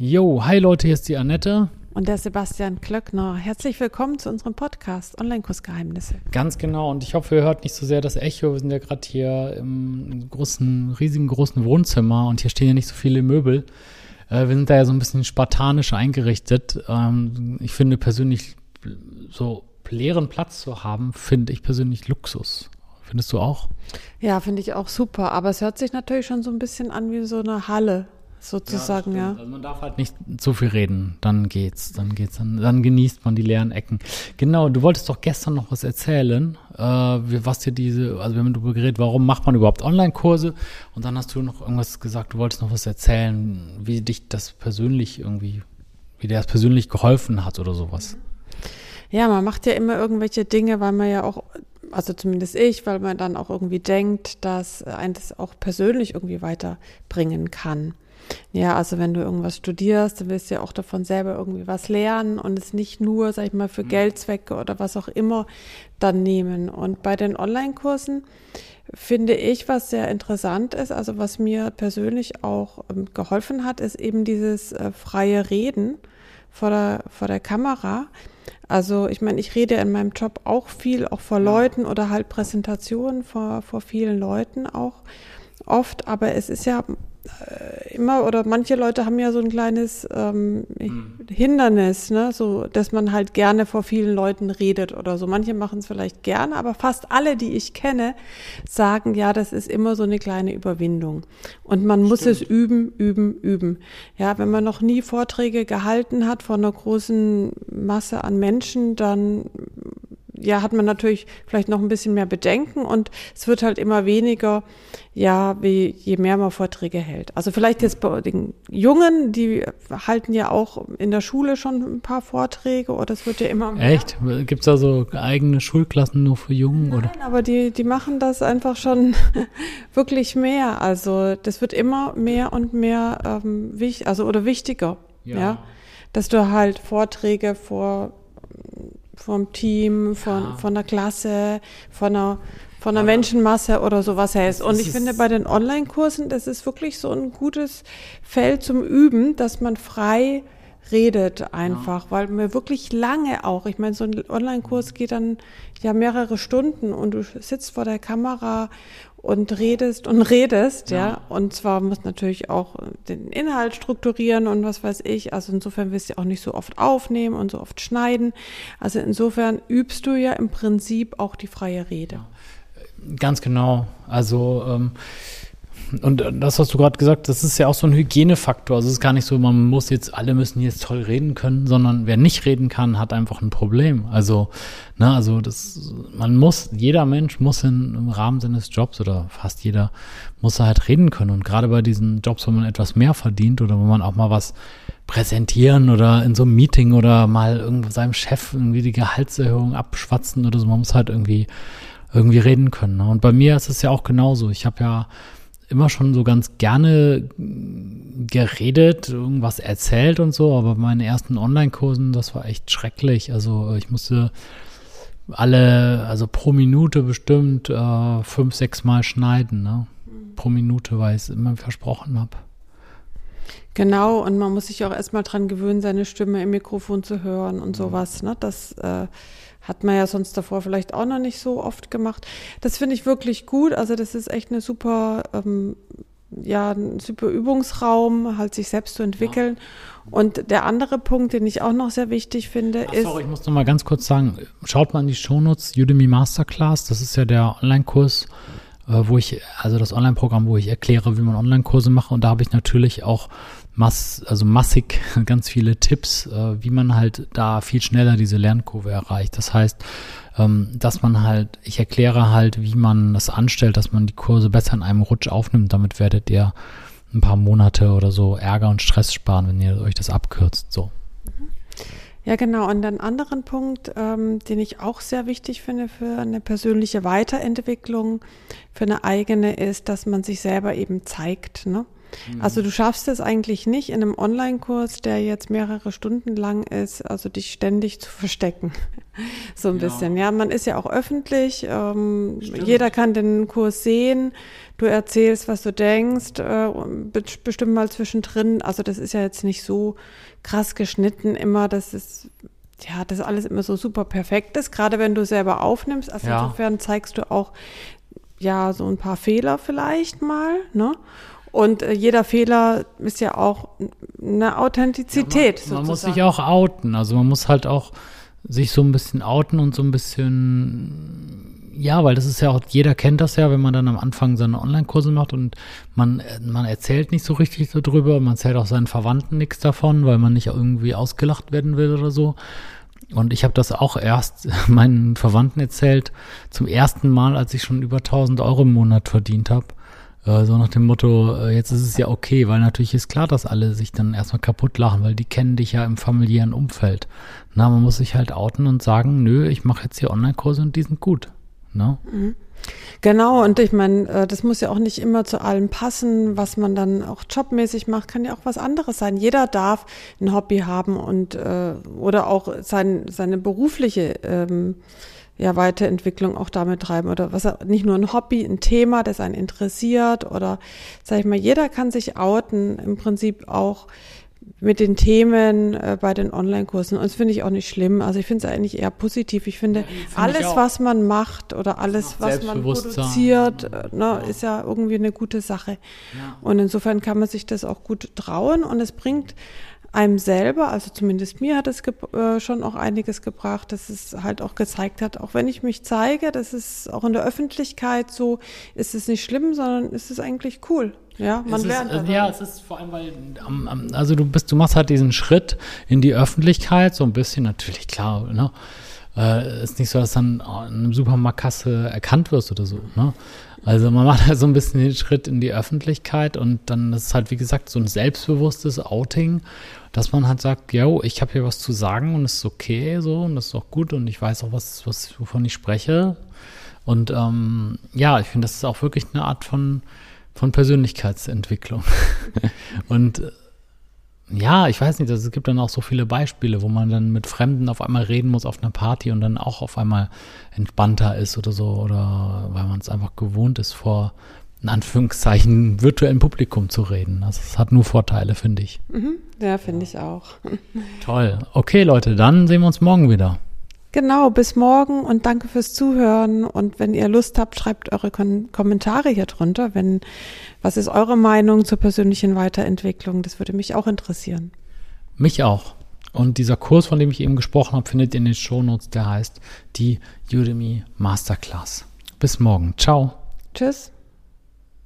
Jo, hi Leute, hier ist die Annette. Und der Sebastian Klöckner. Herzlich willkommen zu unserem Podcast Online-Kursgeheimnisse. Ganz genau. Und ich hoffe, ihr hört nicht so sehr das Echo. Wir sind ja gerade hier im großen, riesigen großen Wohnzimmer und hier stehen ja nicht so viele Möbel. Äh, wir sind da ja so ein bisschen spartanisch eingerichtet. Ähm, ich finde persönlich, so leeren Platz zu haben, finde ich persönlich Luxus. Findest du auch? Ja, finde ich auch super. Aber es hört sich natürlich schon so ein bisschen an wie so eine Halle sozusagen, ja. Also man darf halt nicht zu viel reden, dann geht's, dann geht's, dann, dann genießt man die leeren Ecken. Genau, du wolltest doch gestern noch was erzählen, äh, was dir diese, also wir haben darüber geredet, warum macht man überhaupt Online-Kurse und dann hast du noch irgendwas gesagt, du wolltest noch was erzählen, wie dich das persönlich irgendwie, wie dir das persönlich geholfen hat oder sowas. Ja, man macht ja immer irgendwelche Dinge, weil man ja auch also zumindest ich, weil man dann auch irgendwie denkt, dass ein das auch persönlich irgendwie weiterbringen kann. Ja, also wenn du irgendwas studierst, dann willst du ja auch davon selber irgendwie was lernen und es nicht nur, sag ich mal, für mhm. Geldzwecke oder was auch immer dann nehmen. Und bei den Online-Kursen finde ich, was sehr interessant ist, also was mir persönlich auch ähm, geholfen hat, ist eben dieses äh, freie Reden vor der, vor der Kamera. Also ich meine, ich rede in meinem Job auch viel, auch vor Leuten oder halt Präsentationen vor, vor vielen Leuten auch oft, aber es ist ja immer oder manche Leute haben ja so ein kleines ähm, mhm. Hindernis, ne, so, dass man halt gerne vor vielen Leuten redet oder so. Manche machen es vielleicht gerne, aber fast alle, die ich kenne, sagen, ja, das ist immer so eine kleine Überwindung. Und man Stimmt. muss es üben, üben, üben. Ja, wenn man noch nie Vorträge gehalten hat vor einer großen Masse an Menschen, dann ja, hat man natürlich vielleicht noch ein bisschen mehr Bedenken und es wird halt immer weniger, ja, wie je mehr man Vorträge hält. Also vielleicht jetzt bei den Jungen, die halten ja auch in der Schule schon ein paar Vorträge oder es wird ja immer mehr. Echt? Gibt es da so eigene Schulklassen nur für Jungen? Nein, oder? aber die, die machen das einfach schon wirklich mehr. Also das wird immer mehr und mehr ähm, wichtig, also oder wichtiger, ja. ja, dass du halt Vorträge vor vom Team, von, ja. von der Klasse, von einer, von einer Menschenmasse oder sowas hältst. Und ich finde bei den Online-Kursen, das ist wirklich so ein gutes Feld zum Üben, dass man frei redet einfach, ja. weil mir wirklich lange auch, ich meine, so ein Online-Kurs geht dann ja mehrere Stunden und du sitzt vor der Kamera und redest und redest, ja. ja. Und zwar muss natürlich auch den Inhalt strukturieren und was weiß ich. Also insofern wirst du auch nicht so oft aufnehmen und so oft schneiden. Also insofern übst du ja im Prinzip auch die freie Rede. Ganz genau. Also ähm, und das hast du gerade gesagt, das ist ja auch so ein Hygienefaktor. Also es ist gar nicht so, man muss jetzt, alle müssen jetzt toll reden können, sondern wer nicht reden kann, hat einfach ein Problem. Also, ne, also das, man muss, jeder Mensch muss in, im Rahmen seines Jobs oder fast jeder muss halt reden können. Und gerade bei diesen Jobs, wo man etwas mehr verdient oder wo man auch mal was präsentieren oder in so einem Meeting oder mal irgendwo seinem Chef irgendwie die Gehaltserhöhung abschwatzen oder so, man muss halt irgendwie irgendwie reden können. Ne? Und bei mir ist es ja auch genauso. Ich habe ja immer schon so ganz gerne geredet, irgendwas erzählt und so, aber bei meinen ersten Online-Kursen, das war echt schrecklich. Also ich musste alle, also pro Minute bestimmt äh, fünf, sechs Mal schneiden, ne? Pro Minute, weil ich es immer versprochen habe. Genau, und man muss sich auch erstmal dran gewöhnen, seine Stimme im Mikrofon zu hören und sowas. Ne? Das äh, hat man ja sonst davor vielleicht auch noch nicht so oft gemacht. Das finde ich wirklich gut. Also das ist echt eine super, ähm, ja, ein super Übungsraum, halt sich selbst zu entwickeln. Ja. Und der andere Punkt, den ich auch noch sehr wichtig finde, Ach, ist. Sorry, ich muss noch mal ganz kurz sagen, schaut mal in die Shownotes, Udemy Masterclass, das ist ja der Online-Kurs, wo ich, also das Online-Programm, wo ich erkläre, wie man Online-Kurse mache. Und da habe ich natürlich auch mass, also massig ganz viele Tipps, äh, wie man halt da viel schneller diese Lernkurve erreicht. Das heißt, ähm, dass man halt, ich erkläre halt, wie man das anstellt, dass man die Kurse besser in einem Rutsch aufnimmt. Damit werdet ihr ein paar Monate oder so Ärger und Stress sparen, wenn ihr euch das abkürzt. So. Ja, genau. Und einen anderen Punkt, ähm, den ich auch sehr wichtig finde für eine persönliche Weiterentwicklung, für eine eigene, ist, dass man sich selber eben zeigt. Ne? Mhm. Also du schaffst es eigentlich nicht in einem Online-Kurs, der jetzt mehrere Stunden lang ist, also dich ständig zu verstecken. so ein ja. bisschen. Ja, man ist ja auch öffentlich. Ähm, jeder kann den Kurs sehen. Du erzählst, was du denkst, äh, bestimmt mal zwischendrin. Also das ist ja jetzt nicht so krass geschnitten immer. Das ist ja, das alles immer so super perfekt ist, gerade wenn du selber aufnimmst. Also ja. insofern zeigst du auch ja so ein paar Fehler vielleicht mal, ne? Und äh, jeder Fehler ist ja auch eine Authentizität. Ja, man, man muss sich auch outen. Also man muss halt auch sich so ein bisschen outen und so ein bisschen, ja, weil das ist ja auch, jeder kennt das ja, wenn man dann am Anfang seine Online-Kurse macht und man, man erzählt nicht so richtig darüber, man erzählt auch seinen Verwandten nichts davon, weil man nicht irgendwie ausgelacht werden will oder so. Und ich habe das auch erst meinen Verwandten erzählt, zum ersten Mal, als ich schon über 1000 Euro im Monat verdient habe. Äh, so nach dem Motto, äh, jetzt ist es ja okay, weil natürlich ist klar, dass alle sich dann erstmal kaputt lachen, weil die kennen dich ja im familiären Umfeld. Na, man muss sich halt outen und sagen, nö, ich mache jetzt hier Online-Kurse und die sind gut. Na? Mhm. Genau, und ich meine, äh, das muss ja auch nicht immer zu allem passen, was man dann auch jobmäßig macht, kann ja auch was anderes sein. Jeder darf ein Hobby haben und oder auch sein, seine berufliche ähm, ja, Weiterentwicklung auch damit treiben oder was nicht nur ein Hobby, ein Thema, das einen interessiert oder sag ich mal, jeder kann sich outen, im Prinzip auch mit den Themen äh, bei den Online-Kursen. Und das finde ich auch nicht schlimm. Also ich finde es eigentlich eher positiv. Ich finde, ja, find alles, ich was man macht oder alles, was man produziert, äh, ne, ja. ist ja irgendwie eine gute Sache. Ja. Und insofern kann man sich das auch gut trauen und es bringt einem selber, also zumindest mir hat es äh, schon auch einiges gebracht, dass es halt auch gezeigt hat, auch wenn ich mich zeige, das ist auch in der Öffentlichkeit so, ist es nicht schlimm, sondern ist es eigentlich cool. Ja, man es lernt. Ist, äh, ja, es ist vor allem, weil, also du bist, du machst halt diesen Schritt in die Öffentlichkeit, so ein bisschen natürlich klar, ne? Äh, ist nicht so, dass dann in einem Supermarktkasse erkannt wirst oder so, ne? Also man macht halt so ein bisschen den Schritt in die Öffentlichkeit und dann ist halt, wie gesagt, so ein selbstbewusstes Outing, dass man halt sagt, yo, ich habe hier was zu sagen und es ist okay so und das ist auch gut und ich weiß auch, was, was wovon ich spreche. Und ähm, ja, ich finde, das ist auch wirklich eine Art von von Persönlichkeitsentwicklung. und äh, ja, ich weiß nicht, es gibt dann auch so viele Beispiele, wo man dann mit Fremden auf einmal reden muss auf einer Party und dann auch auf einmal entspannter ist oder so, oder weil man es einfach gewohnt ist, vor in Anführungszeichen virtuellem Publikum zu reden. Also es hat nur Vorteile, finde ich. Mhm. Ja, finde ich auch. Toll. Okay, Leute, dann sehen wir uns morgen wieder. Genau, bis morgen und danke fürs Zuhören. Und wenn ihr Lust habt, schreibt eure Kon Kommentare hier drunter. Wenn, was ist eure Meinung zur persönlichen Weiterentwicklung? Das würde mich auch interessieren. Mich auch. Und dieser Kurs, von dem ich eben gesprochen habe, findet ihr in den Shownotes, der heißt die Udemy Masterclass. Bis morgen. Ciao. Tschüss.